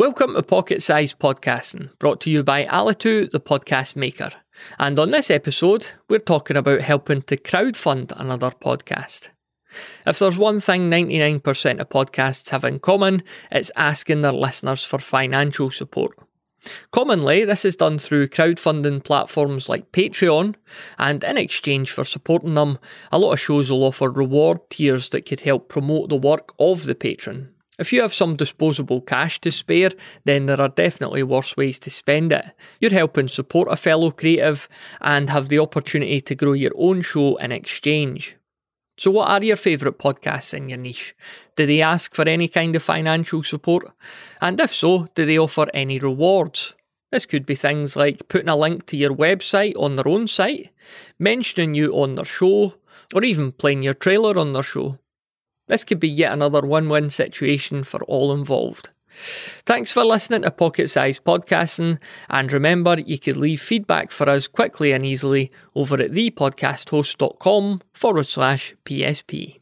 Welcome to Pocket Size Podcasting, brought to you by Alitu, the podcast maker. And on this episode, we're talking about helping to crowdfund another podcast. If there's one thing 99% of podcasts have in common, it's asking their listeners for financial support. Commonly, this is done through crowdfunding platforms like Patreon, and in exchange for supporting them, a lot of shows will offer reward tiers that could help promote the work of the patron. If you have some disposable cash to spare, then there are definitely worse ways to spend it. You're helping support a fellow creative and have the opportunity to grow your own show in exchange. So, what are your favourite podcasts in your niche? Do they ask for any kind of financial support? And if so, do they offer any rewards? This could be things like putting a link to your website on their own site, mentioning you on their show, or even playing your trailer on their show. This could be yet another win win situation for all involved. Thanks for listening to Pocket Size Podcasting, and remember you could leave feedback for us quickly and easily over at thepodcasthost.com forward slash PSP.